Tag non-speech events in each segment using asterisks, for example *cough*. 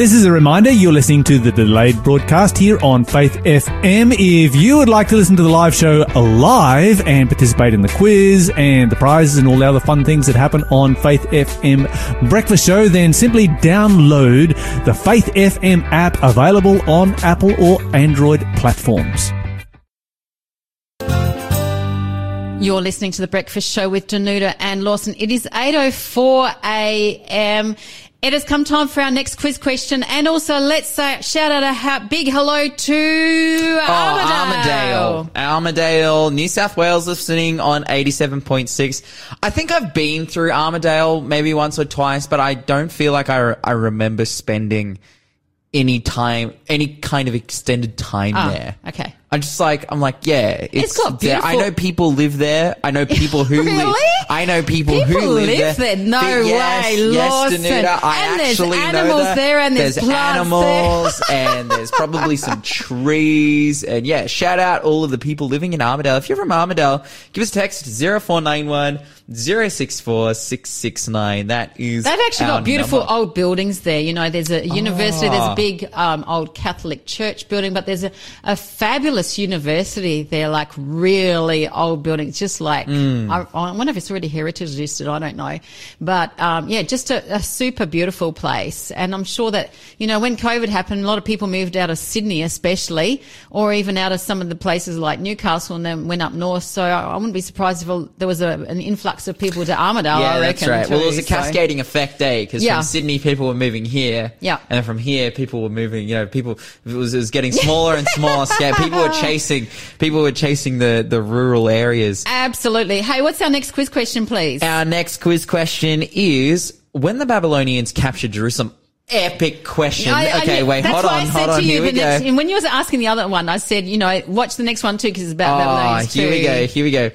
This is a reminder you're listening to the delayed broadcast here on Faith FM. If you would like to listen to the live show live and participate in the quiz and the prizes and all the other fun things that happen on Faith FM Breakfast Show, then simply download the Faith FM app available on Apple or Android platforms. You're listening to the Breakfast Show with Danuta and Lawson. It is 8.04 a.m. It has come time for our next quiz question. And also let's say, shout out a ha- big hello to Armidale. Armidale. Armidale, New South Wales listening on 87.6. I think I've been through Armidale maybe once or twice, but I don't feel like I, I remember spending any time, any kind of extended time Ah, there. okay. I'm just like, I'm like, yeah, it's, got there. I know people live there. I know *laughs* people who live. Really? I know people, People who live, live there. No But yes, way, yes, Lawson. Danuta, I And there's actually know animals that. there and there's plants there. *laughs* and there's probably some trees. And yeah, shout out all of the people living in Armidale. If you're from Armidale, give us a text 0491 064 669. That is They've actually got beautiful number. old buildings there. You know, there's a university, there's Ah. a big um, old Catholic church building, but there's a, a fabulous university They're like really old buildings, just like, Hmm. I, I wonder if it's already heritage listed, I don't know. But um, yeah, just a, a super beautiful place. And I'm sure that, you know, when COVID happened, a lot of people moved out of Sydney especially, or even out of some of the places like Newcastle and then went up north. So I, I wouldn't be surprised if there was a, an influx of people to Armidale, Yeah, I that's reckon. right. Well, it was too, a so- cascading effect, eh? Because Yeah. from Sydney, people were moving here. Yeah. And then from here, people were moving, you know, people, it was, it was getting smaller and smaller scale. People were chasing, people were chasing the, the rural areas. Absolutely. Hey, what's our next quiz question, please? Our next quiz question is, when the Babylonians captured Jerusalem, epic question. I- okay, wait, hold on, I said hold on, to you here we go. and when you was asking the other one, I said, you know, watch the next one too because it's about Ah, Babylonians here we go. Here we go.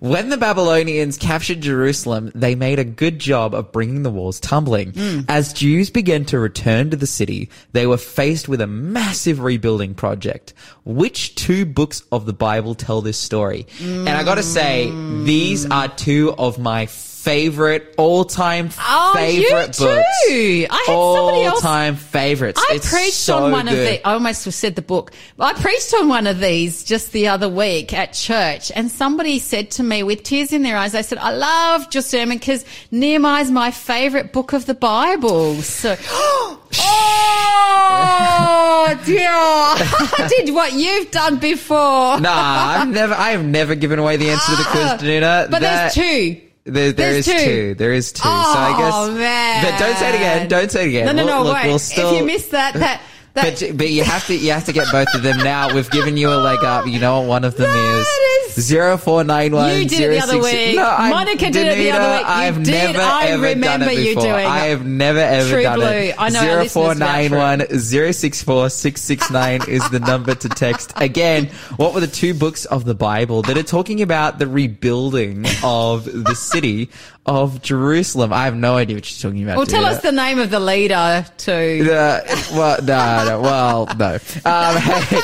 When the Babylonians captured Jerusalem, they made a good job of bringing the walls tumbling. Hmm. As Jews began to return to the city, they were faced with a massive rebuilding project. Which two books of the Bible tell this story? And I gotta say, these are two of my favorite, all-time Oh, you favorite too. books. I had somebody else- All-time favorites. I it's preached so on one good. of the. I almost said the book. I preached on one of these just the other week at church, and somebody said to me with tears in their eyes, "I said I loved your sermon because Nehemiah is my favorite book of the Bible." So, *gasps* oh *laughs* dear, I did what you've done before. Nah, I've never, I have never given away the answer to the quiz, *laughs* Danuta. Ah, but That- there's two. There, there There's two. two. There is two. so I guess. Oh, man. But don't say it again. Don't say it again. No, no, Look- no. look, wait. we'll still, if you missed that, that. But, but you have to you have to get both of them now. We've given you a leg up. You know what one of them is. is- Zero four nine one. You did it the other week. No, I, Monica did it the other week. You I've did. never I ever remember done it you before. doing I have never ever True done blue. it. I know Zero four nine one zero six four six six nine is the number to text. Again, what were the two books of the Bible that are talking about the rebuilding of the city of Jerusalem? I have no idea what you're talking about. well, tell us the name of the leader too. Uh, well, no, no, well, no. Um, *laughs* hey,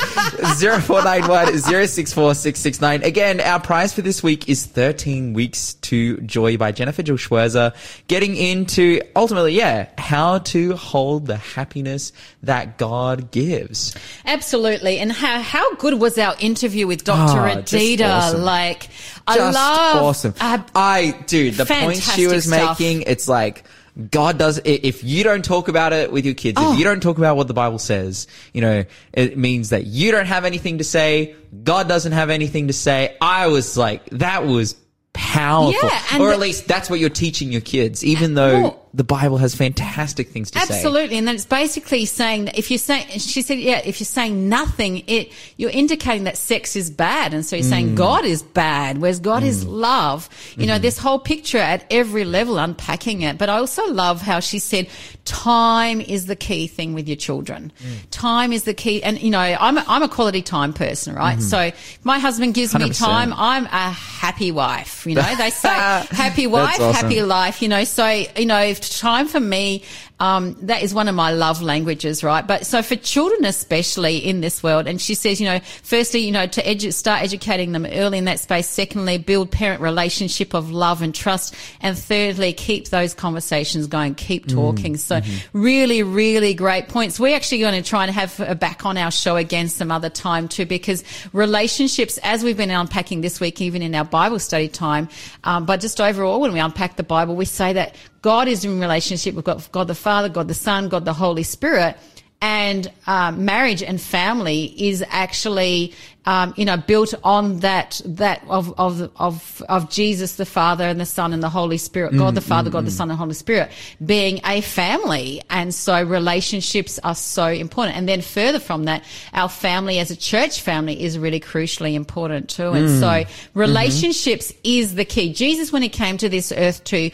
0491 064 669. Again, our prize for this week is 13 Weeks to Joy by Jennifer Jill Schwirzer. Getting into, ultimately, yeah, how to hold the happiness that God gives. Absolutely. And how how good was our interview with Dr. Ah, just Adida? awesome. Like, Just love awesome. uh, I, dude, the point she was stuff. making, it's like, God does, i- if you don't talk about it with your kids, Oh. if you don't talk about what the Bible says, you know, it means that you don't have anything to say. God doesn't have anything to say. I was like, that was powerful. Yeah, or the- at least that's what you're teaching your kids, even though Well- the Bible has fantastic things to say. Absolutely, and then it's basically saying that if you're saying, she said, yeah, if you're saying nothing, it you're indicating that sex is bad, and so you're Mm. saying God is bad, whereas God is love. You Mm-hmm. know, this whole picture at every level, unpacking it. But I also love how she said, time is the key thing with your children. Mm. Time is the key, and you know, I'm a, I'm a quality time person, right? Mm-hmm. So if my husband gives me 100%. time, I'm a happy wife. You know, they say *laughs* happy wife, awesome. happy life, you know. So, you know, if time for me Um, that is one of my love languages, right? But so for children, especially in this world, and she says, you know, firstly, you know, to edu- start educating them early in that space. Secondly, build parent relationship of love and trust. And thirdly, keep those conversations going, keep talking. Mm, so mm-hmm. really, really great points. We're actually going to try and have her back on our show again some other time too, because relationships, as we've been unpacking this week, even in our Bible study time, um, but just overall, when we unpack the Bible, we say that God is in relationship with God, God the Father, God the Son, God the Holy Spirit and um, marriage and family is actually um, you know built on that that of of of of Jesus the Father and the Son and the Holy Spirit God mm, the Father mm, God mm. the Son and Holy Spirit being a family and so relationships are so important and then further from that our family as a church family is really crucially important too and so mm-hmm. relationships mm-hmm. is the key Jesus when he came to this earth to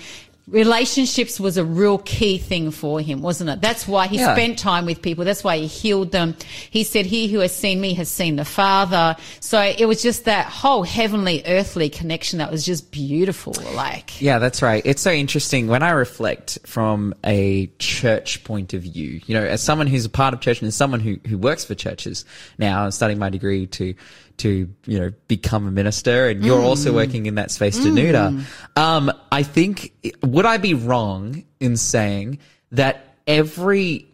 relationships was a real key thing for him, wasn't it? That's why he yeah. spent time with people. That's why he healed them. He said, he who has seen me has seen the father. So it was just that whole heavenly earthly connection that was just beautiful. Like, yeah, that's right. It's so interesting when I reflect from a church point of view, you know, as someone who's a part of church and as someone who, who works for churches now and studying my degree to, to you know become a minister, and you're mm. also working in that space, Danuta. Mm. Um, I think would I be wrong in saying that every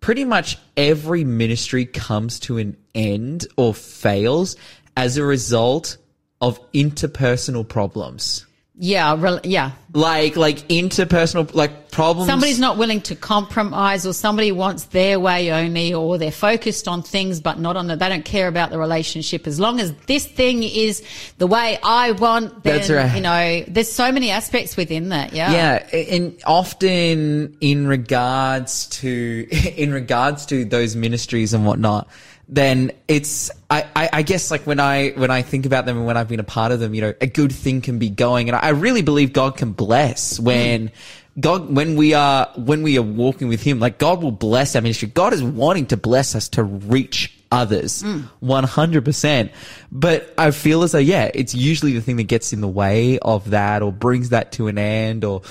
pretty much every ministry comes to an end or fails as a result of interpersonal problems? Yeah, re- yeah. Like like interpersonal like problems. Somebody's not willing to compromise, or somebody wants their way only, or they're focused on things but not on the. They don't care about the relationship. As long as this thing is the way I want, then That's right. you know. There's so many aspects within that. Yeah, yeah, and often in regards to *laughs* in regards to those ministries and whatnot then it's I, I, I, guess like when I when I think about them and when I've been a part of them, you know, a good thing can be going, and I really believe God can bless when. Mm. God, when we are, when we are walking with Him, like God will bless our ministry. God is wanting to bless us to reach others. Mm. 100%. But I feel as though, yeah, it's usually the thing that gets in the way of that or brings that to an end or,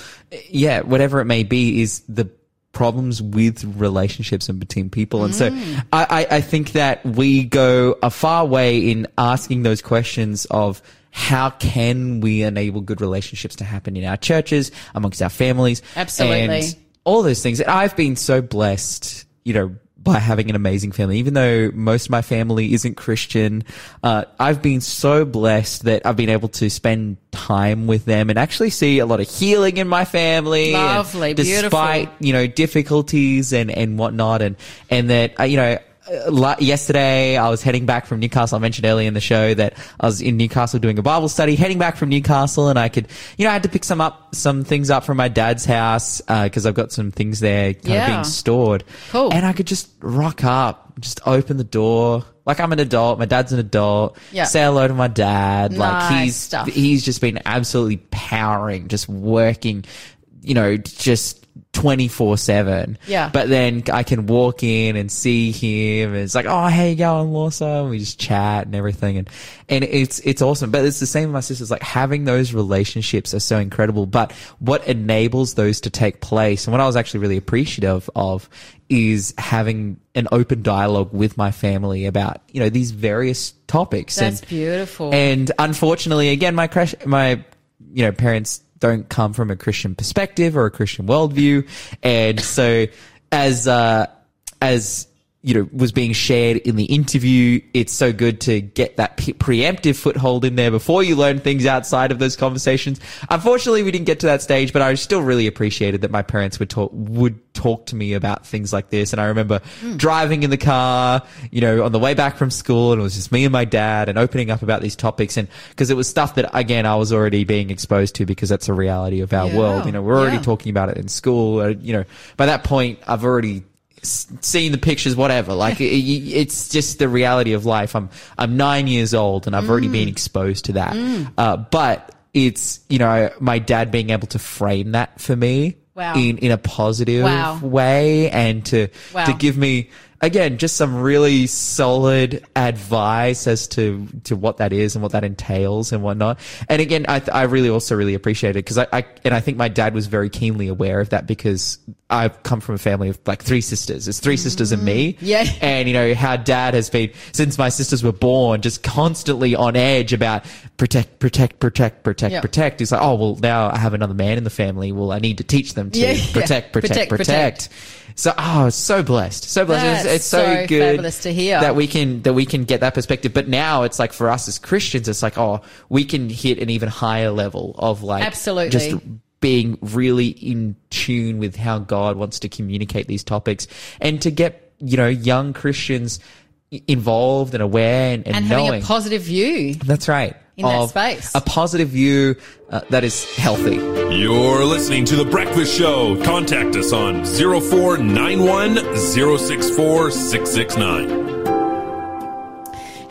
yeah, whatever it may be is the problems with relationships and between people. And mm. so I, I think that we go a far way in asking those questions of how can we enable good relationships to happen in our churches, amongst our families. Absolutely. And all those things. And I've been so blessed, you know, by having an amazing family. Even though most of my family isn't Christian, uh, I've been so blessed that I've been able to spend time with them and actually see a lot of healing in my family. Lovely, despite, beautiful. you know, difficulties and, and whatnot. And, and that, uh, you know, yesterday I was heading back from Newcastle. I mentioned earlier in the show that I was in Newcastle doing a Bible study, heading back from Newcastle, and I could, you know, I had to pick some up, some things up from my dad's house because uh, I've got some things there kind yeah. of being stored. Cool. And I could just rock up, just open the door. Like I'm an adult, my dad's an adult. Yeah. Say hello to my dad. Nice like he's stuff. he's just been absolutely powering, just working, you know, just 24 7. Yeah. But then I can walk in and see him and it's like, oh, hey, you going, Lawson? We just chat and everything. And, and it's, it's awesome. But it's the same with my sisters. Like having those relationships are so incredible. But what enables those to take place and what I was actually really appreciative of is having an open dialogue with my family about, you know, these various topics. That's and, beautiful. And unfortunately, again, my crash, my, you know, parents don't come from a Christian perspective or a Christian worldview. And so as, uh, as you know, was being shared in the interview. It's so good to get that preemptive foothold in there before you learn things outside of those conversations. Unfortunately, we didn't get to that stage, but I still really appreciated that my parents would talk, would talk to me about things like this. And I remember mm. driving in the car, you know, on the way back from school and it was just me and my dad and opening up about these topics. And because it was stuff that, again, I was already being exposed to because that's a reality of our yeah. world. You know, we're already yeah. talking about it in school. Uh, you know, by that point, I've already seeing the pictures, whatever. Like *laughs* it, it's just the reality of life. I'm I'm nine years old and I've mm. already been exposed to that. Mm. Uh, but it's you know my dad being able to frame that for me wow. in in a positive wow. way and to wow. to give me again, just some really solid advice as to, to what that is and what that entails and whatnot. And again, I, I really also really appreciate it because I, I, and I think my dad was very keenly aware of that because I've come from a family of like three sisters. It's three sisters and me. Mm, yeah. *laughs* And, you know, how dad has been, since my sisters were born, just constantly on edge about protect, protect, protect, protect, Yeah. protect. He's like, oh, well, now I have another man in the family. Well, I need to teach them to Yeah, *laughs* yeah. protect, protect, Protect, protect, So, oh, so blessed. So blessed. It's- That's it's so, so good fabulous to hear. that we can, that we can get that perspective. But now it's like for us as Christians, it's like, oh, we can hit an even higher level of like, Absolutely. just being really in tune with how God wants to communicate these topics and to get, you know, young Christians involved and aware and, and, and knowing. having a positive view. That's right. In that of space. A positive view uh, that is healthy. You're listening to The Breakfast Show. Contact us on 0491 064 669.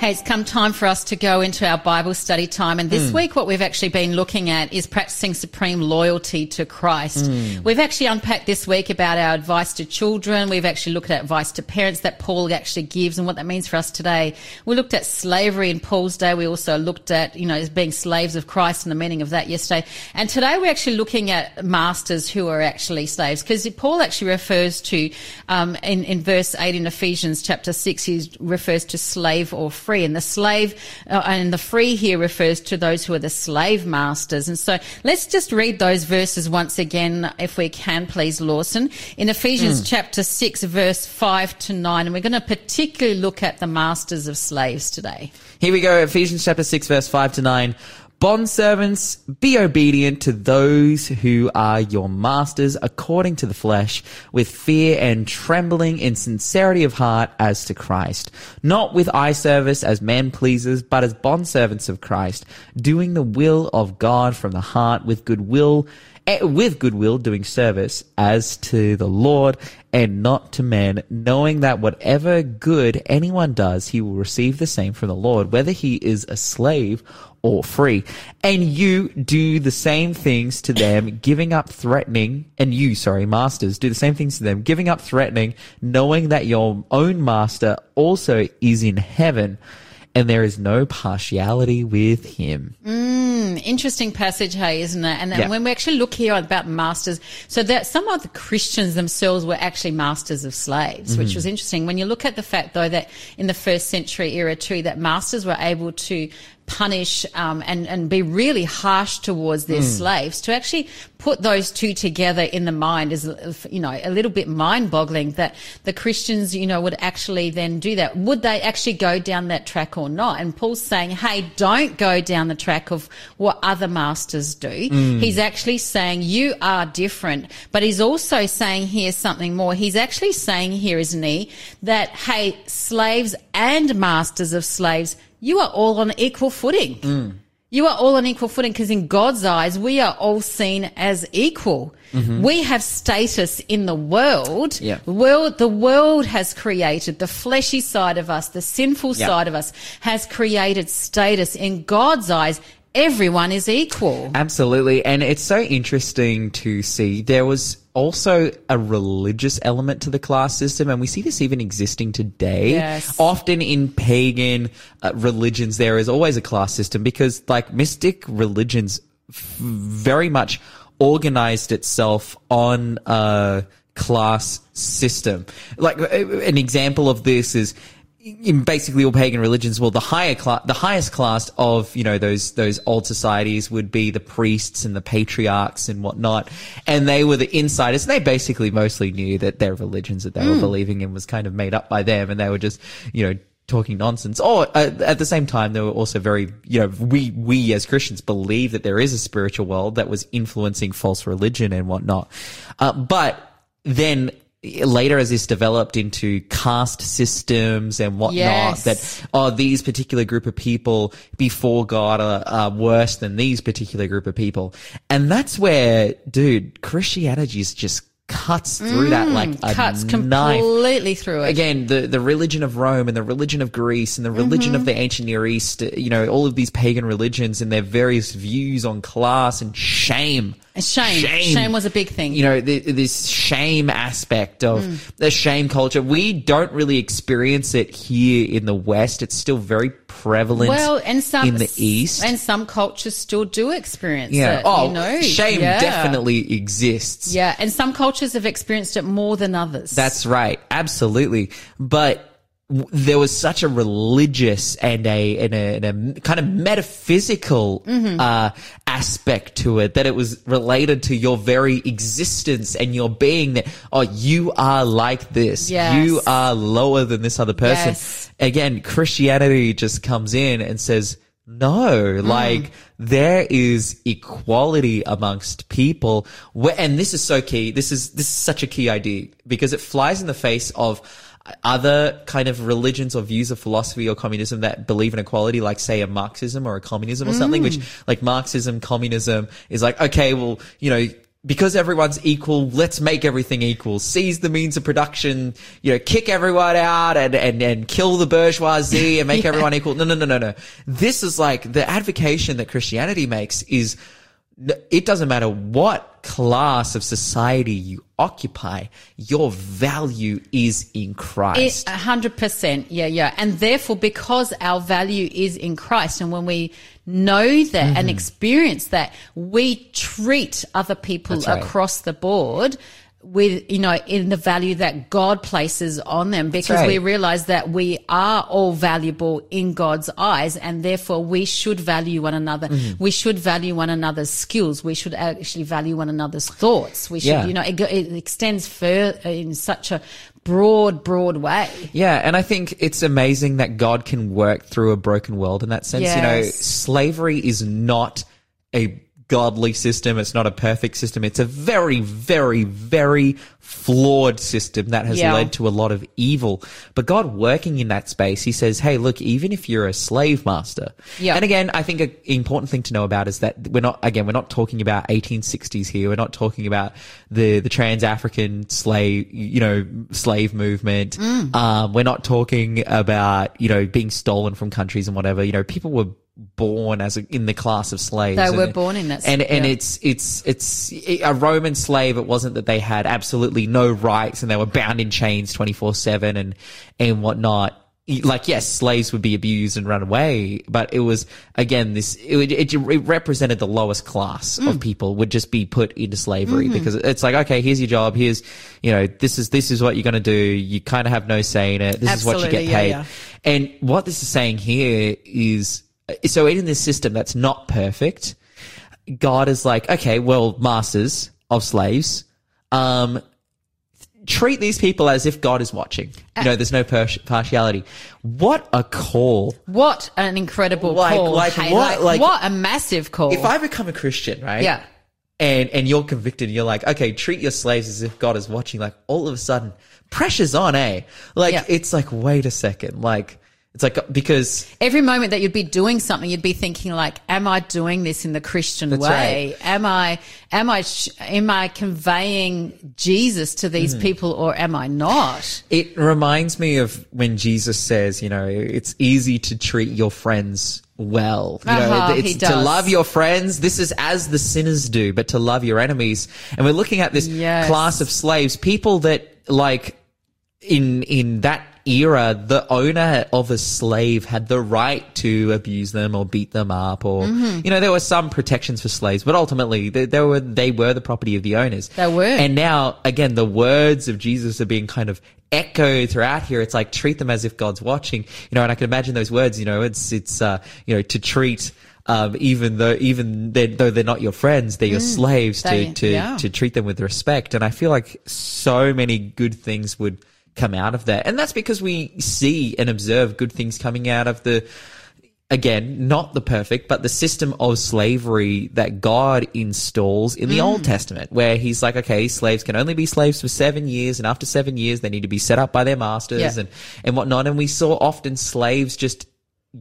Hey, it's come time for us to go into our Bible study time. And this week, what we've actually been looking at is practicing supreme loyalty to Christ. Hmm. We've actually unpacked this week about our advice to children. We've actually looked at advice to parents that Paul actually gives and what that means for us today. We looked at slavery in Paul's day. We also looked at, you know, as being slaves of Christ and the meaning of that yesterday. And today we're actually looking at masters who are actually slaves because Paul actually refers to, um, in, in verse 8 in Ephesians chapter 6, he refers to slave or free. And the slave uh, and the free here refers to those who are the slave masters. And so let's just read those verses once again, if we can, please, Lawson. In Ephesians chapter 6, verse 5 to 9. And we're going to particularly look at the masters of slaves today. Here we go, Ephesians chapter 6, verse 5 to 9. Bondservants, be obedient to those who are your masters according to the flesh, with fear and trembling in sincerity of heart as to Christ, not with eye service as men pleases, but as bondservants of Christ, doing the will of God from the heart with goodwill, eh, with goodwill doing service as to the Lord and not to men, knowing that whatever good anyone does, he will receive the same from the Lord, whether he is a slave or free. And you do the same things to them, giving up threatening, and you, sorry, masters, do the same things to them, giving up threatening, knowing that your own master also is in heaven, and there is no partiality with him. Hmm, interesting passage, hey, isn't it? And, Yeah. when we actually look here about masters, so that some of the Christians themselves were actually masters of slaves, which mm-hmm. was interesting. When you look at the fact, though, that in the first century era too, that masters were able to punish um, and and be really harsh towards their slaves. To actually put those two together in the mind is, you know, a little bit mind-boggling. That the Christians, you know, would actually then do that. Would they actually go down that track or not? And Paul's saying, "Hey, don't go down the track of what other masters do." He's actually saying you are different, but he's also saying here something more. He's actually saying here, isn't he, that hey, slaves and masters of slaves you are all on equal footing. Mm. You are all on equal footing because in God's eyes, we are all seen as equal. Mm-hmm. We have status in the world. Yeah. The world, the world has created the fleshy side of us, the sinful Yeah. side of us has created status in God's eyes. Everyone is equal. Absolutely. And it's so interesting to see. There was also a religious element to the class system, and we see this even existing today. Yes. Often in pagan uh, religions, there is always a class system because, like, mystic religions f- very much organized itself on a class system. Like, an example of this is in basically all pagan religions, well, the higher class, the highest class of, you know, those, those old societies would be the priests and the patriarchs and whatnot. And they were the insiders. And they basically mostly knew that their religions that they were believing in was kind of made up by them. And they were just, you know, talking nonsense. Or uh, at the same time, they were also very, you know, we, we as Christians believe that there is a spiritual world that was influencing false religion and whatnot. Uh, but then later as this developed into caste systems and whatnot Yes. that oh these particular group of people before god are, are worse than these particular group of people and that's where dude christianity is just cuts through that mm, like a Cuts knife completely through it. again the the religion of Rome and the religion of Greece and the religion of mm-hmm. the ancient Near East, you know, all of these pagan religions and their various views on class and shame Shame. Shame was a big thing. You know, th- this shame aspect of Mm. the shame culture. We don't really experience it here in the West. It's still very prevalent well, and some in the East. and some cultures still do experience yeah. it. oh, you know? shame Yeah. definitely exists. Yeah, and some cultures have experienced it more than others. That's right. Absolutely. But there was such a religious and a, and a, and a kind of metaphysical Mm-hmm. uh, aspect to it that it was related to your very existence and your being that, oh, you are like this. Yes. You are lower than this other person. Yes. Again, Christianity just comes in and says, no, Mm. like there is equality amongst people. And this is so key. This is, this is such a key idea because it flies in the face of other kind of religions or views of philosophy or communism that believe in equality, like say a Marxism or a communism or something, which mm. like Marxism, communism is like, okay, well, you know, because everyone's equal, let's make everything equal. Seize the means of production, you know, kick everyone out and, and, and kill the bourgeoisie and make *laughs* everyone equal. No, no, no, no, no. This is like the advocation that Christianity makes is it doesn't matter what class of society you occupy, your value is in Christ. A hundred percent, yeah, yeah, and therefore, because our value is in Christ, and when we know that Mm-hmm. and experience that, we treat other people right. across the board with, you know, in the value that God places on them, because right. we realize that we are all valuable in God's eyes, and therefore we should value one another. Mm-hmm. We should value one another's skills. We should actually value one another's thoughts. We should, Yeah. you know, it, it extends further in such a broad, broad way. Yeah, and I think it's amazing that God can work through a broken world in that sense. You know, slavery is not a godly system. It's not a perfect system. It's a very, very, very flawed system that has Yeah. led to a lot of evil. But God working in that space, he says, Hey, look, even if you're a slave master. Yeah. And again, I think an important thing to know about is that we're not, again, we're not talking about 1860s here. We're not talking about the, the trans-African slave, you know, slave movement. Mm. Um, we're not talking about, you know, being stolen from countries and whatever. You know, people were born as a, in the class of slaves. They And- were born in that- And, and yeah. it's, it's, it's a Roman slave. It wasn't that they had absolutely no rights and they were bound in chains 24 seven and, and whatnot. Like, yes, slaves would be abused and run away, but it was, again, this, it, it, it represented the lowest class Mm. of people would just be put into slavery Mm-hmm. because it's like, okay, here's your job. Here's, you know, this is, this is what you're going to do. You kind of have no say in it. This is what you Absolutely, get yeah, paid. yeah. And what this is saying here is, so in this system that's not perfect, God is like, okay, well, masters of slaves, um, treat these people as if God is watching. You know, there's no par- partiality. What a call. What an incredible Like- call! like hey, what- like- what a massive call! If I become a Christian, right? yeah, And, and you're convicted and you're like, okay, treat your slaves as if God is watching. Like all of a sudden, pressure's on, eh? Like Yeah. it's like, wait a second. Like, it's like, because every moment that you'd be doing something, you'd be thinking like, "Am I doing this in the Christian way? Am I, am I, sh- am I conveying Jesus to these Mm-hmm. people, or am I not?" It reminds me of when Jesus says, you know, it's easy to treat your friends well. You know, Uh-huh, it's to love your friends. This is as the sinners do, but to love your enemies. And we're looking at this Yes. class of slaves, people that like in in that era, the owner of a slave had the right to abuse them or beat them up, or Mm-hmm. you know, there were some protections for slaves, but ultimately they, they were they were the property of the owners. They were. and now again, the words of Jesus are being kind of echoed throughout here. It's like treat them as if God's watching, you know. And I can imagine those words. You know, it's it's uh, you know to treat. Um, even though, even they, though they're not your friends, they're your slaves. Mm. they- to to yeah. to treat them with respect. And I feel like so many good things would come out of that. And that's because we see and observe good things coming out of the, again, not the perfect, but the system of slavery that God installs in the Mm. Old Testament, where he's like, okay, slaves can only be slaves for seven years. And after seven years, they need to be set up by their masters Yeah. and, and whatnot. And we saw often slaves just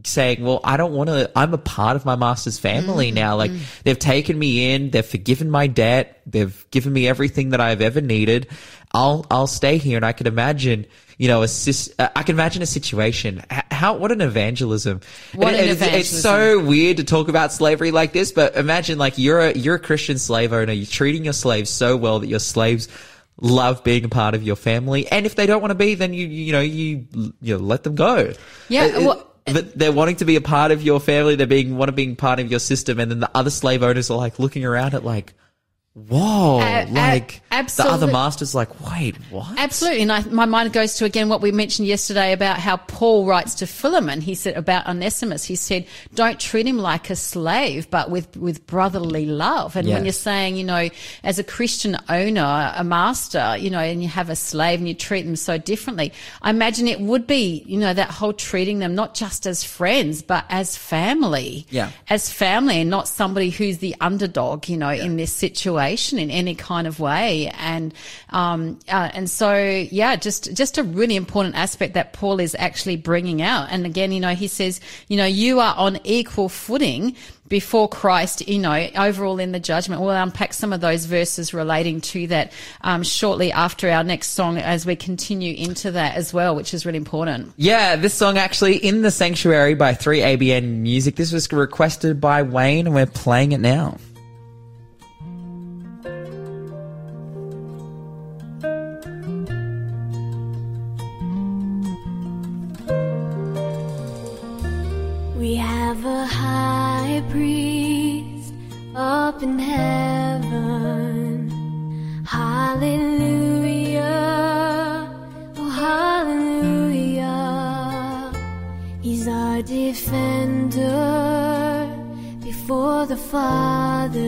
saying, well, I don't want to, I'm a part of my master's family Mm-hmm. now. Like they've taken me in, they've forgiven my debt, they've given me everything that I've ever needed. I'll, I'll stay here. And I can imagine, you know, a sis, uh, I can imagine a situation. How what an evangelism! What an it's, evangelism. It's so weird to talk about slavery like this, but imagine like you're a you're a Christian slave owner. You're treating your slaves so well that your slaves love being a part of your family, and if they don't want to be, then you you know you you know, let them go. Yeah, it- well- but they're wanting to be a part of your family. They're being want to being part of your system, and then the other slave owners are like looking around at like, whoa, like the other masters like, wait, what? Absolutely. And I, my mind goes to again what we mentioned yesterday about how Paul writes to Philemon. He said about Onesimus, he said, don't treat him like a slave, but with, with brotherly love. And when you're saying, you know, as a Christian owner, a master, you know, and you have a slave and you treat them so differently, I imagine it would be, you know, that whole treating them not just as friends, but as family. Yeah. As family and not somebody who's the underdog, you know, in this situation in any kind of way. And, um, uh, and so, yeah, just, just a really important aspect that Paul is actually bringing out. And again, you know, he says, you know, you are on equal footing before Christ, you know, overall in the judgment. We'll unpack some of those verses relating to that, um, shortly after our next song as we continue into that as well, which is really important. Yeah, this song actually in the sanctuary by 3ABN Music. This was requested by Wayne and we're playing it now. Have a high priest up in heaven. Hallelujah. Oh, hallelujah. He's our defender before the Father.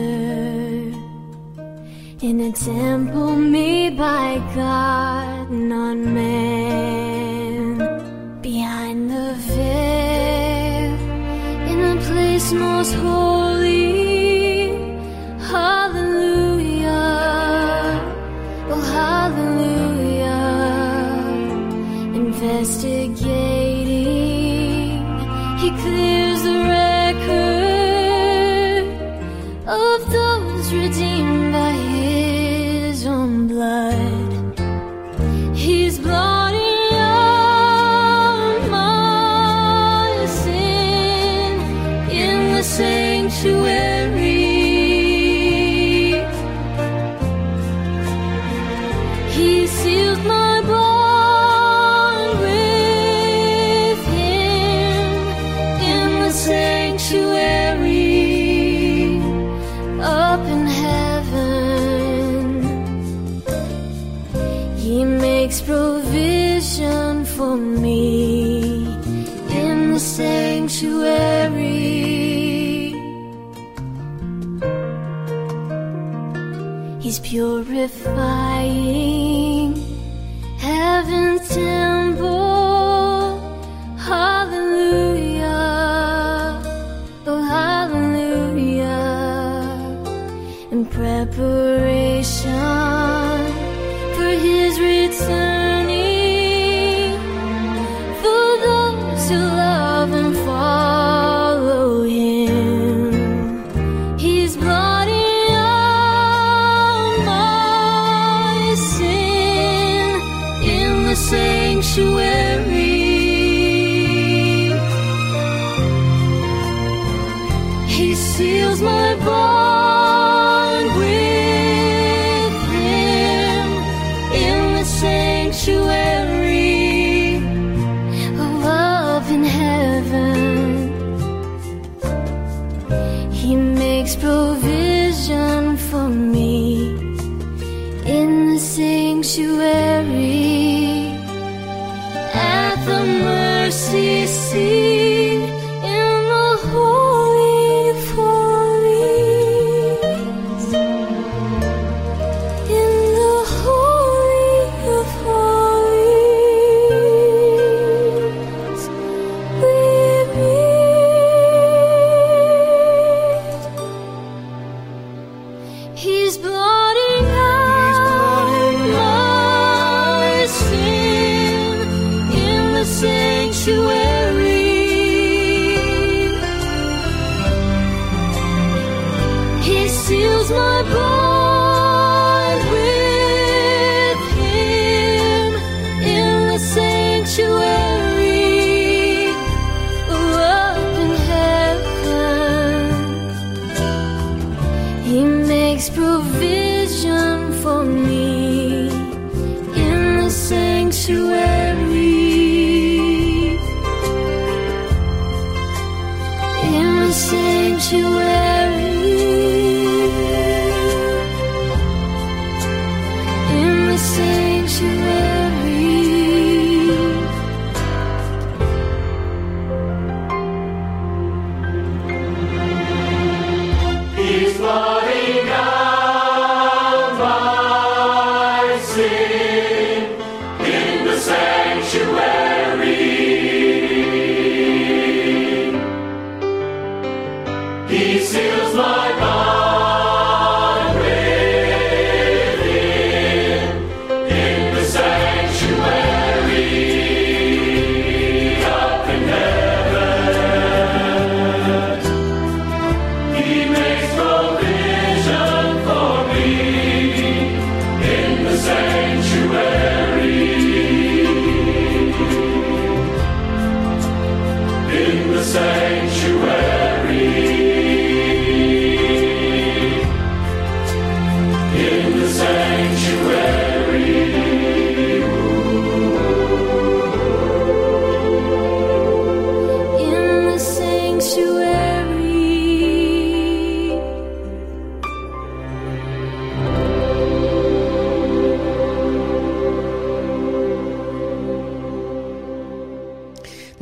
In a temple made by God, not man. Most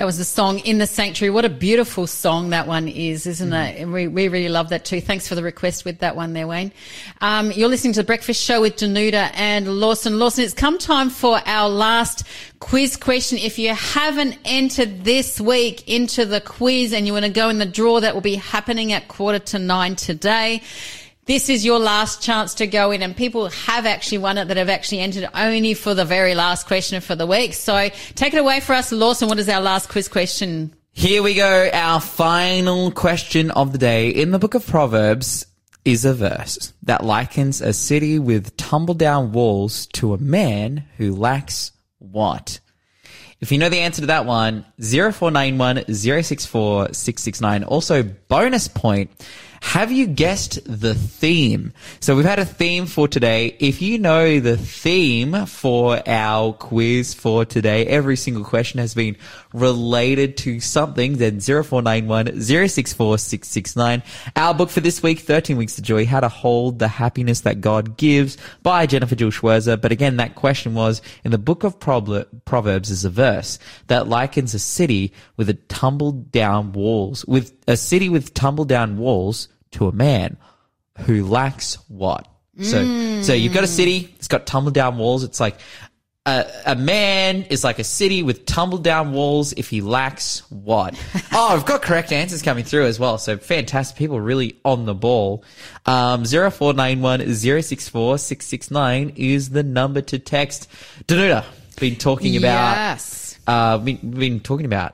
That was the song In the Sanctuary. What a beautiful song that one is, isn't Mm-hmm. it? And We, we really love that too. Thanks for the request with that one there, Wayne. Um, you're listening to The Breakfast Show with Danuta and Lawson. Lawson, it's come time for our last quiz question. If you haven't entered this week into the quiz and you want to go in the draw, that will be happening at quarter to nine today. This is your last chance to go in and people have actually won it that have actually entered only for the very last question for the week. So take it away for us, Lawson. What is our last quiz question? Here we go. Our final question of the day in the book of Proverbs is a verse that likens a city with tumble down walls to a man who lacks what? If you know the answer to that one, 0491 064 669. Also, bonus point. Have you guessed the theme? So we've had a theme for today. If you know the theme for our quiz for today, every single question has been related to something, then 0491 064 669. Our book for this week, 13 Weeks to Joy, How to Hold the Happiness That God Gives by Jennifer Jill Schwirzer. But again, that question was in the book of Proverbs is a verse that likens a city with a tumbled down walls, with a city with tumbled down walls to a man who lacks what? So, so you've got a city, it's got tumbled down walls. It's like a, a man is like a city with tumbled down walls if he lacks what? *laughs* oh, I've got correct answers coming through as well. So fantastic. People really on the ball. Um, 0491 064 669 is the number to text. Danuta, been talking about, Yes. uh, been, been talking about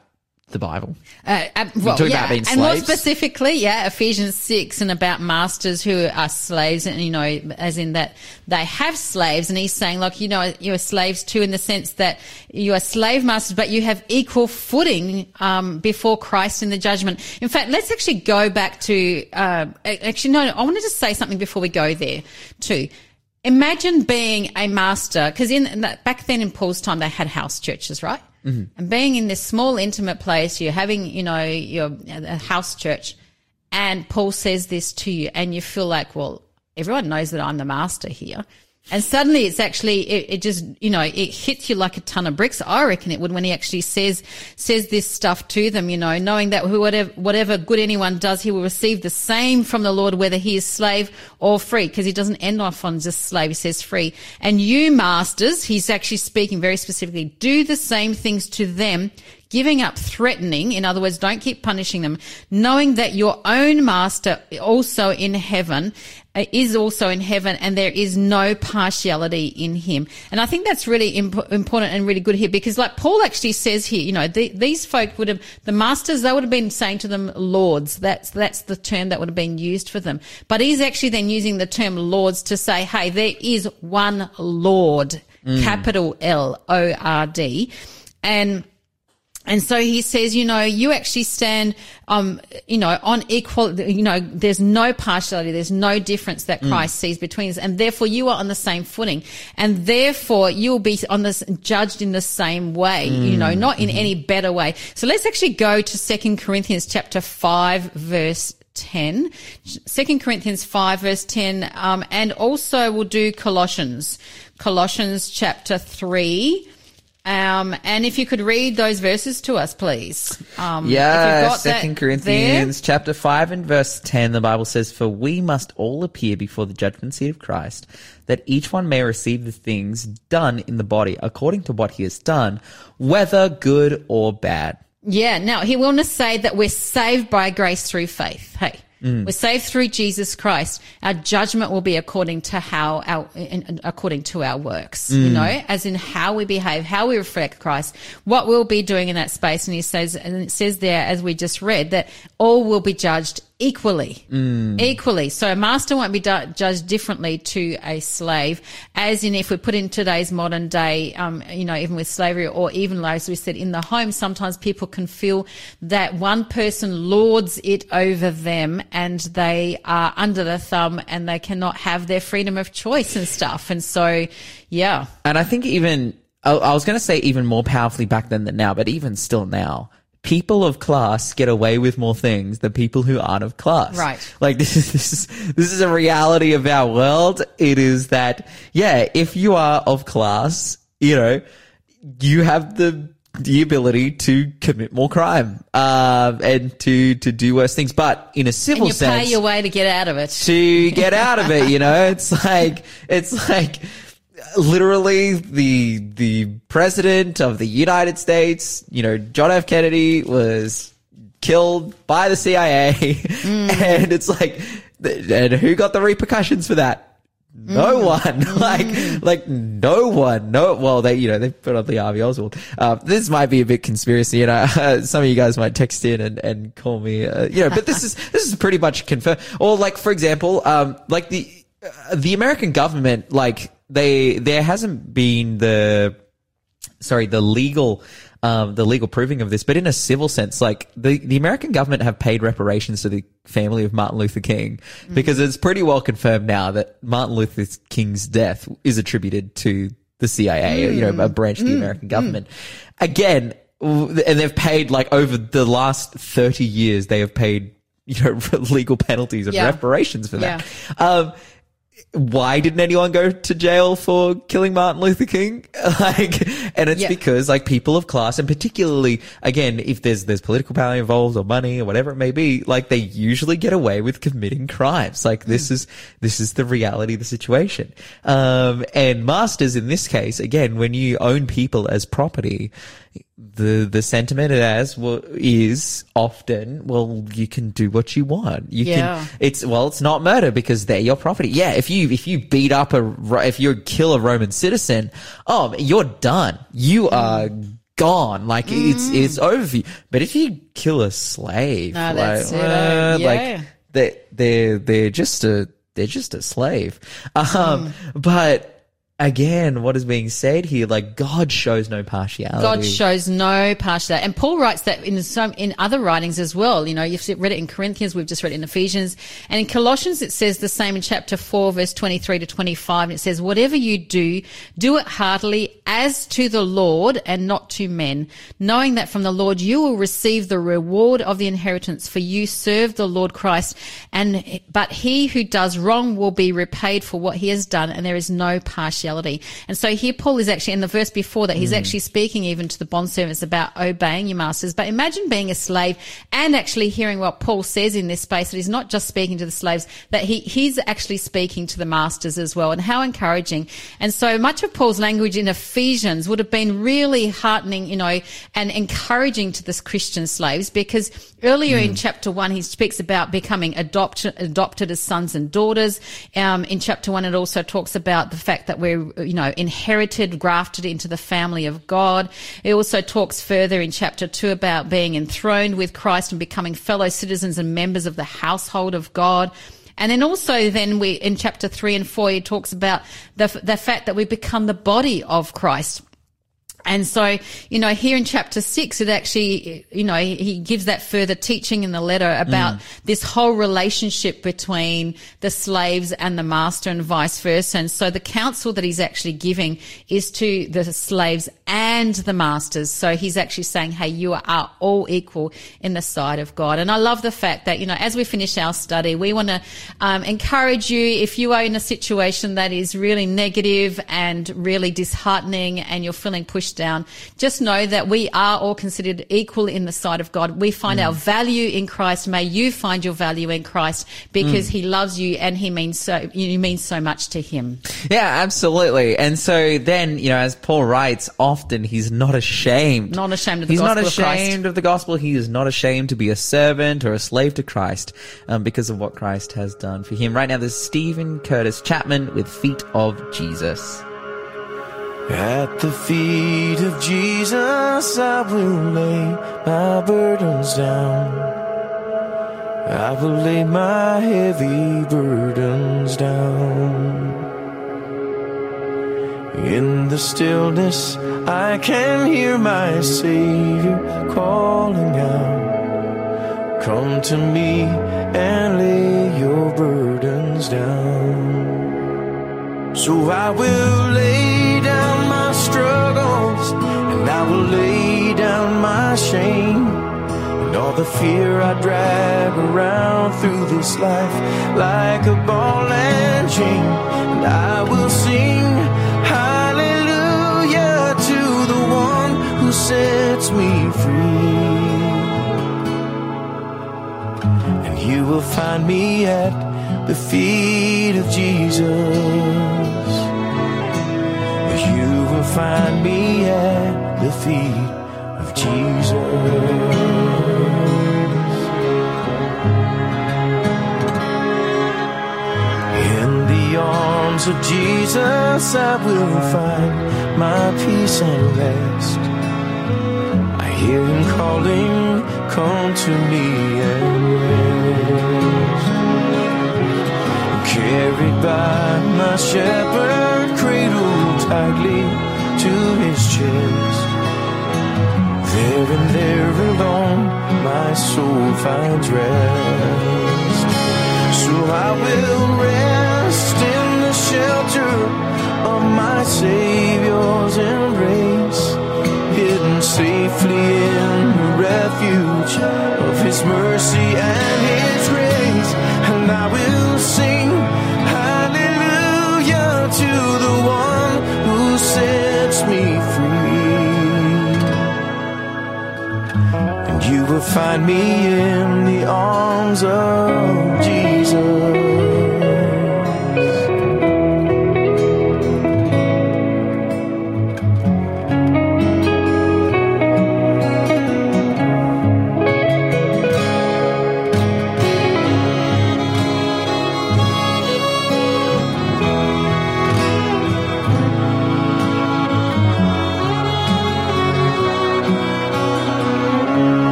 the Bible. Uh, uh, well, yeah, and more specifically, yeah, Ephesians six and about masters who are slaves, and you know, as in that they have slaves, and he's saying, like, you know, you are slaves too, in the sense that you are slave masters, but you have equal footing um, before Christ in the judgment. In fact, let's actually go back to uh, actually, no, I wanted to say something before we go there too. Imagine being a master, because in back then in Paul's time, they had house churches, right? Mm-hmm. And being in this small, intimate place, you're having, you know, your house church, and Paul says this to you, and you feel like, well, everyone knows that I'm the master here. And suddenly it's actually, it, it just, you know, it hits you like a ton of bricks. I reckon it would when he actually says, says this stuff to them, you know, knowing that whatever, whatever good anyone does, he will receive the same from the Lord, whether he is slave or free, because he doesn't end off on just slave. He says free. And you masters, he's actually speaking very specifically, do the same things to them giving up threatening, in other words, don't keep punishing them, knowing that your own master also in heaven uh, is also in heaven and there is no partiality in him. And I think that's really imp- important and really good here because like Paul actually says here, you know, the, these folk would have, the masters, they would have been saying to them lords. That's, that's the term that would have been used for them. But he's actually then using the term lords to say, hey, there is one Lord, capital L O R D. And And so he says, you know, you actually stand, um, you know, on equal, you know, there's no partiality, there's no difference that Christ sees between us, and therefore you are on the same footing, and therefore you'll be on this judged in the same way, you know, not in any better way. So let's actually go to Second Corinthians chapter five, verse 10 2 corinthians 5 verse 10 um, and also we'll do colossians. Colossians chapter 3 um, and if you could read those verses to us, please. Um, Yeah, you've got that Second Corinthians chapter five and verse ten, the Bible says, "For we must all appear before the judgment seat of Christ, that each one may receive the things done in the body according to what he has done, whether good or bad." Yeah. Now he will not say that we're saved by grace through faith. Hey. Mm. We're saved through Jesus Christ. Our judgment will be according to how our, in, in- according to our works, Mm. you know, as in how we behave, how we reflect Christ, what we'll be doing in that space. And he says, and it says there, as we just read, that all will be judged equally, Mm. equally. So a master won't be judged differently to a slave, as in if we put in today's modern day, um, you know, even with slavery or even as we said in the home, sometimes people can feel that one person lords it over them and they are under the thumb and they cannot have their freedom of choice and stuff. And so, yeah. And I think even I, I was going to say even more powerfully back then than now, but even still now, people of class get away with more things than people who aren't of class. Right. Like *laughs* this is this is this is a reality of our world. It is that yeah, if you are of class, you know, you have the the ability to commit more crime um, and to to do worse things. But in a civil And you sense, pay your way to get out of it. to get out of it. You know, *laughs* it's like it's like literally the the president of the United States. You know, John F. Kennedy was killed by the CIA, *laughs* and it's like, and who got the repercussions for that? No one, *laughs* like, like no one, no. Well, they, you know, they put on the Harvey Oswald. Uh, this might be a bit conspiracy, and uh, *laughs* some of you guys might text in and, and call me, uh, you know. But this is this is pretty much confirmed. Or like, for example, um, like the uh, the American government, like they there hasn't been the sorry, the legal, um, the legal proving of this, but in a civil sense, like the, the American government have paid reparations to the family of Martin Luther King because it's pretty well confirmed now that Martin Luther King's death is attributed to the CIA, you know, a branch of the American government. Again, and they've paid like over the last 30 years, they have paid, you know, *laughs* legal penalties and Yeah. reparations for that. Um, why didn't anyone go to jail for killing Martin Luther King? *laughs* Like, and it's Yeah. because like people of class and particularly again, if there's, there's political power involved or money or whatever it may be, like they usually get away with committing crimes. Like this is, this is the reality of the situation. Um, and masters in this case, again, when you own people as property, the the sentiment as well is often well you can do what you want. You Yeah. can it's well it's not murder because they're your property. Yeah if you if you beat up a if you kill a roman citizen oh you're done. You are gone. Like it's it's over for you. But if you kill a slave No, like, uh, uh, yeah. like they they're they're just a they're just a slave. Um but again what is being said here like god shows no partiality God shows no partiality. And Paul writes that in some, in other writings as well. You know, you've read it in Corinthians, we've just read it in Ephesians. And in Colossians, it says the same in chapter 4, verse 23 to 25. And it says, whatever you do, do it heartily as to the Lord and not to men, knowing that from the Lord you will receive the reward of the inheritance, for you serve the Lord Christ. And, but he who does wrong will be repaid for what he has done, and there is no partiality. And so here Paul is actually in the verse before that, he's actually speaking even to the bond servants about obeying your masters. But imagine being a slave and actually hearing what Paul says in this space, that he's not just speaking to the slaves, that he, he's actually speaking to the masters as well. And how encouraging. And so much of Paul's language in Ephesians would have been really heartening, you know, and encouraging to the Christian slaves because earlier in chapter one, he speaks about becoming adopted, adopted as sons and daughters. Um, in chapter one, it also talks about the fact that we're, you know, inherited, grafted into the family of God. It also talks further in chapter two about being enthroned with Christ and becoming fellow citizens and members of the household of God. And then also then we, in chapter three and four, he talks about the, the fact that we become the body of Christ. And so, you know, here in chapter six, it actually, you know, he gives that further teaching in the letter about mm. this whole relationship between the slaves and the master and vice versa. And so the counsel that he's actually giving is to the slaves and the masters. So he's actually saying, Hey, you are all equal in the sight of God. And I love the fact that, you know, as we finish our study, we want to um, encourage you if you are in a situation that is really negative and really disheartening and you're feeling pushed down, just know that we are all considered equal in the sight of God. We find our value in Christ. May you find your value in Christ because he loves you and he means so, you mean so much to him. Yeah, absolutely. And so then, you know, as Paul writes, often he's not ashamed. Not ashamed of the he's gospel not of ashamed of the gospel. He is not ashamed to be a servant or a slave to Christ um, because of what Christ has done for him. Right now, there's Steven Curtis Chapman with Feet of Jesus. At the feet of Jesus, I will lay my burdens down. I will lay my heavy burdens down. In the stillness, I can hear my Savior calling out. Come to me and lay your burdens down. So I will lay down my struggles and I will lay down my shame and all the fear I drag around through this life like a ball and chain. And I will sing sets me free. And you will find me at the feet of Jesus. You will find me at the feet of Jesus. In the arms of Jesus, I will find my peace and rest. Hear him calling, come to me and rest. Carried by my shepherd, cradled tightly to his chest. There and there alone, my soul finds rest. So I will rest in the shelter of my Savior's embrace, safely in the refuge of His mercy and His grace. And I will sing hallelujah to the one who sets me free. And you will find me in the arms of Jesus.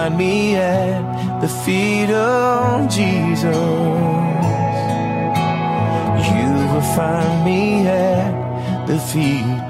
Find me at the feet of Jesus. You will find me at the feet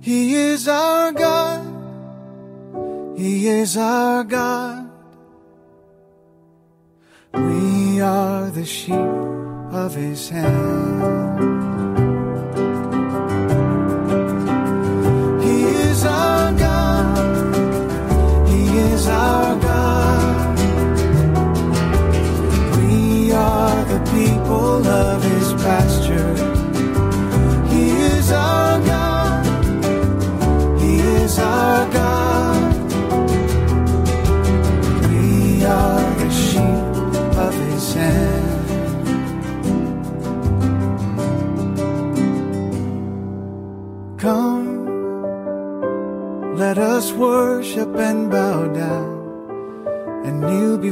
He is our God. He is our God. We are the sheep of his hand.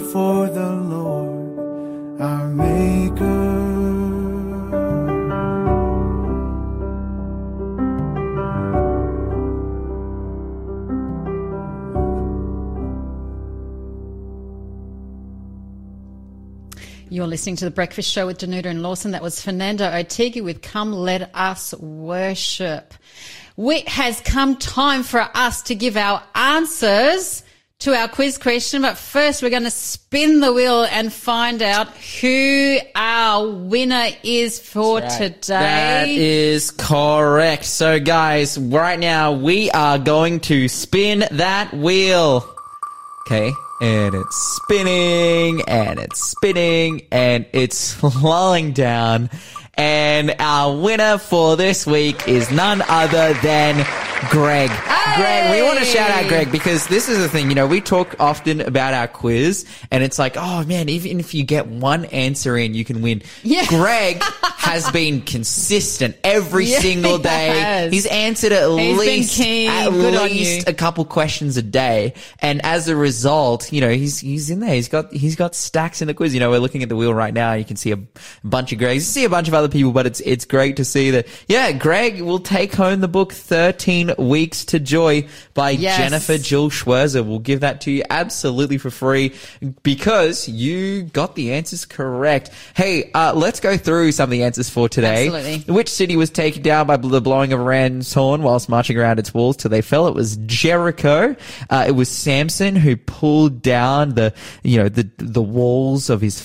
Before the Lord, our Maker. You're listening to the Breakfast Show with Danuta and Lawson. That was Fernando Ortega with Come Let Us Worship. It has come time for us to give our answers to our quiz question, but first we're going to spin the wheel and find out who our winner is for That today. That is correct. So, guys, right now we are going to spin that wheel. Okay. And it's spinning and it's spinning and it's *laughs* slowing down. And our winner for this week is none other than Greg. Ah, Greg, we want to shout out Greg because this is the thing, you know, we talk often about our quiz and it's like, oh man, even if you get one answer in, you can win. Yeah. Greg *laughs* has been consistent every *laughs* Yeah, single day. has. He's answered at He's least, at Good least a couple questions a day. And as a result, you know, he's, he's in there. He's got, he's got stacks in the quiz. You know, we're looking at the wheel right now. You can see a bunch of Gregs. You see a bunch of other people, but it's, it's great to see that, yeah, Greg will take home the book 13 Weeks to Joy by Yes. Jennifer Jill Schwirzer. We'll give that to you absolutely for free because you got the answers correct. Hey, uh, let's go through some of the answers answers for today. Absolutely. Which city was taken down by the blowing of a ram's horn whilst marching around its walls till they fell? It was Jericho. Uh, it was Samson who pulled down the, you know, the the walls of his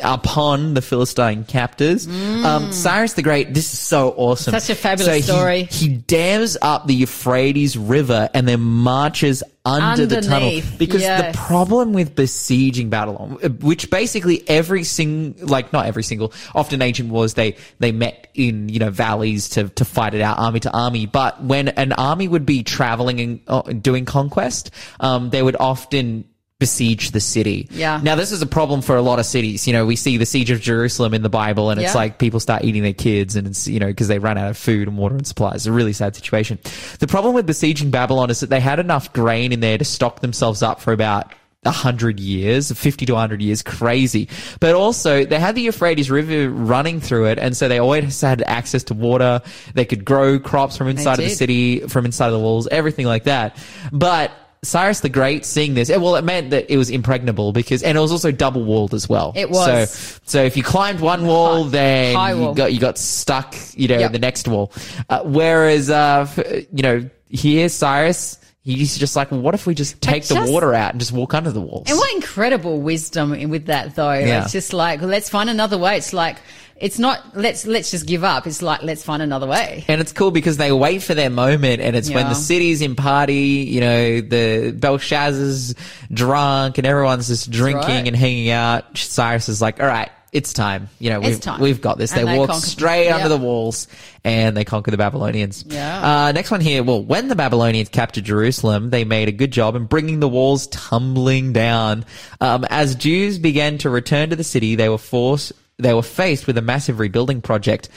upon the Philistine captors. Um, Cyrus the Great. This is so awesome. Mm. Such a fabulous So he- story. He, dams up the Euphrates River and then marches under the tunnel because yes. the problem with besieging Babylon, which basically every sing, like not every single, often ancient wars, they, they met in, you know, valleys to, to fight it out army to army. But when an army would be traveling and uh, doing conquest, um, they would often besiege the city. Yeah. Now this is a problem for a lot of cities. You know, we see the siege of Jerusalem in the Bible and it's Yeah. like people start eating their kids and it's, you know, because they run out of food and water and supplies. It's a really sad situation. The problem with besieging Babylon is that they had enough grain in there to stock themselves up for about a hundred years, 50 to 100 years, crazy. But also, they had the Euphrates River running through it, and so they always had access to water. They could grow crops from inside of the city, from inside of the walls, everything like that. But Cyrus the Great seeing this, well, it meant that it was impregnable because, and it was also double walled as well. It was. So, so if you climbed one wall, High- then high you got you got stuck, you know, Yep. in the next wall. Uh, whereas, uh, you know, here Cyrus, he's just like, well, what if we just take the water out and just walk under the walls? And what incredible wisdom with that, though. Yeah. It's just like, let's find another way. It's like, it's not, let's, let's just give up. It's like, let's find another way. And it's cool because they wait for their moment, and it's when Yeah. the city's in party, you know, the Belshazzar's drunk, and everyone's just drinking right. and hanging out. Cyrus is like, all right, it's time. You know, we've, time. we've got this. They they walk conquer- straight under the walls, and they conquer the Babylonians. Yeah. Uh, next one here. Well, when the Babylonians captured Jerusalem, they made a good job in bringing the walls tumbling down. Um, as Jews began to return to the city, they were forced. They were faced with a massive rebuilding project.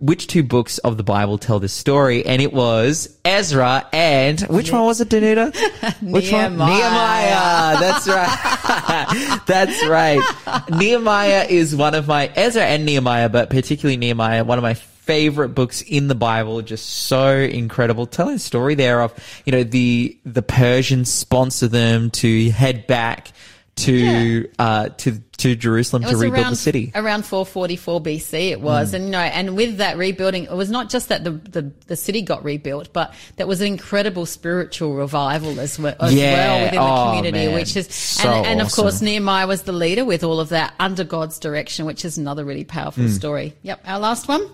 Which two books of the Bible tell this story? And it was Ezra and which one was it, Danuta? *laughs* Which one? Nehemiah. Nehemiah. That's right. *laughs* That's right. Nehemiah is one of my Ezra and Nehemiah, but particularly Nehemiah, one of my favorite books in the Bible. Just so incredible, telling the story there of you know the the Persians sponsor them to head back to uh to to Jerusalem to rebuild around, the city. Around 444 BC it was. And, you know, and with that rebuilding, it was not just that the, the, the city got rebuilt, but that was an incredible spiritual revival as well, as Yeah. well within Oh, the community, man. which is, So and, and of course. Nehemiah was the leader with all of that under God's direction, which is another really powerful Hmm. story. Yep. Our last one.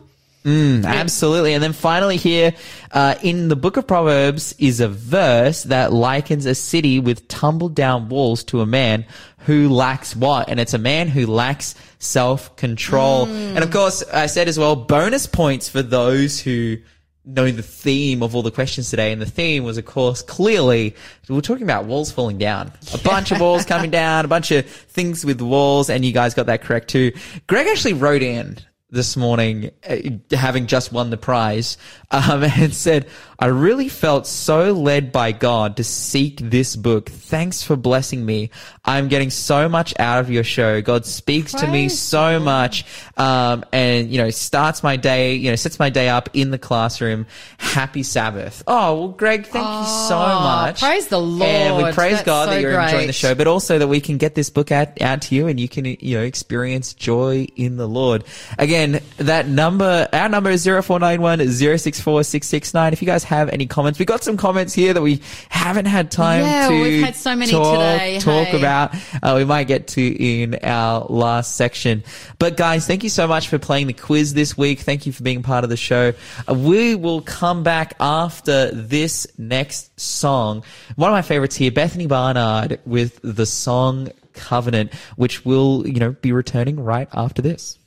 Absolutely. And then finally here, uh, in the book of Proverbs is a verse that likens a city with tumbled down walls to a man who lacks what? And it's a man who lacks self-control. And of course, I said as well, bonus points for those who know the theme of all the questions today. And the theme was, of course, clearly, we're talking about walls falling down. A bunch of walls coming down, a bunch of things with walls, and you guys got that correct too. Greg actually wrote in this morning, uh, having just won the prize, um, *laughs* and said, I really felt so led by God to seek this book. Thanks for blessing me. I'm getting so much out of your show. God speaks to me so much, um, and, you know, starts my day, you know, sets my day up in the classroom. Happy Sabbath. Oh, well, Greg, thank you so Oh, much. praise the Lord. And we praise That's God that you're enjoying the show, but also that we can get this book out, out to you and you can, you know, experience joy in the Lord. Again, that number, our number is 0491 064 669. If you guys have any comments, we got some comments here that we haven't had time Yeah, to we've had so many talk, today, talk hey. about. Uh, we might get to in our last section. But guys, thank you so much for playing the quiz this week. Thank you for being part of the show. Uh, we will come back after this next song. One of my favorites here, Bethany Barnard with the song Covenant, which will, you know, be returning right after this.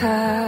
Oh,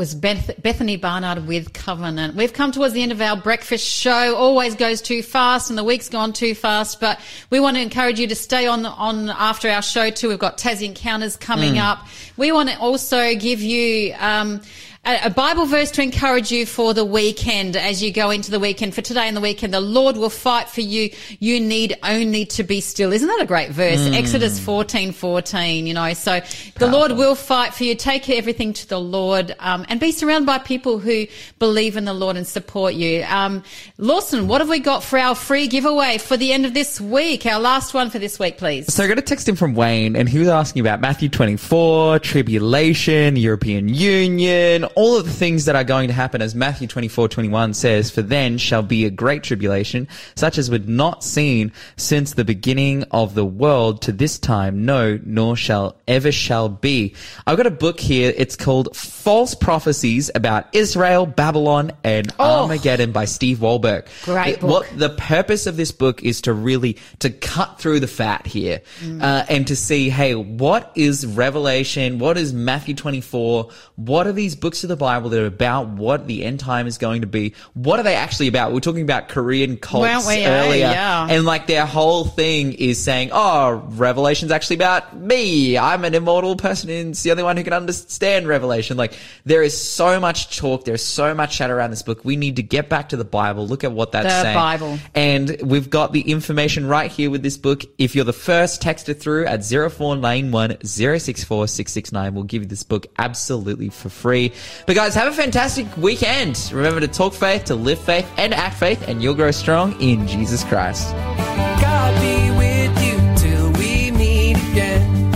was Beth- Bethany Barnard with Covenant. We've come towards the end of our breakfast show. Always goes too fast and the week's gone too fast, but we want to encourage you to stay on, on after our show too. We've got Tassie Encounters coming up. We want to also give you, um, a, Bible verse to encourage you for the weekend as you go into the weekend. For today and the weekend, the Lord will fight for you. You need only to be still. Isn't that a great verse? Exodus fourteen fourteen. you know, so the Lord will fight for you. Take everything to the Lord, um, and be surrounded by people who believe in the Lord and support you. Um, Lawson, what have we got for our free giveaway for the end of this week? Our last one for this week, please. So I got a text in from Wayne, and he was asking about Matthew 24, tribulation, European Union, all of the things that are going to happen, as Matthew 24, 21 says, for then shall be a great tribulation, such as was not seen since the beginning of the world to this time, no, nor shall ever shall be. I've got a book here. It's called False Prophecies About Israel, Babylon, and Oh. Armageddon by Steve Wohlberg. Great It- book. What the purpose of this book is to really to cut through the fat here Mm. uh, and to see hey what is revelation what is matthew 24 what are these books of the bible that are about what the end time is going to be what are they actually about we're talking about korean cults we, eh? earlier Yeah. and like their whole thing is saying oh revelation's actually about me i'm an immortal person and it's the only one who can understand revelation like there is so much talk there's so much chat around this book we need to get back to the bible look at what that's The saying Bible. and we've got the information right here with this book. If you're the first texter through at 0491 064 669, we'll give you this book absolutely for free. But guys, have a fantastic weekend. Remember to talk faith, to live faith, and act faith, and you'll grow strong in Jesus Christ. God be with you till we meet again.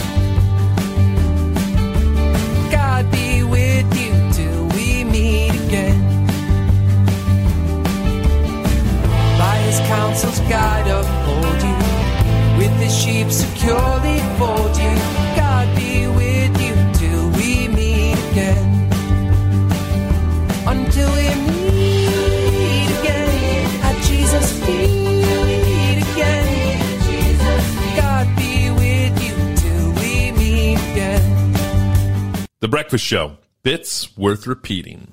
God be with you till we meet again. By his counsel's guide uphold you. With his sheep securely fold you. The Breakfast Show. Bits worth repeating.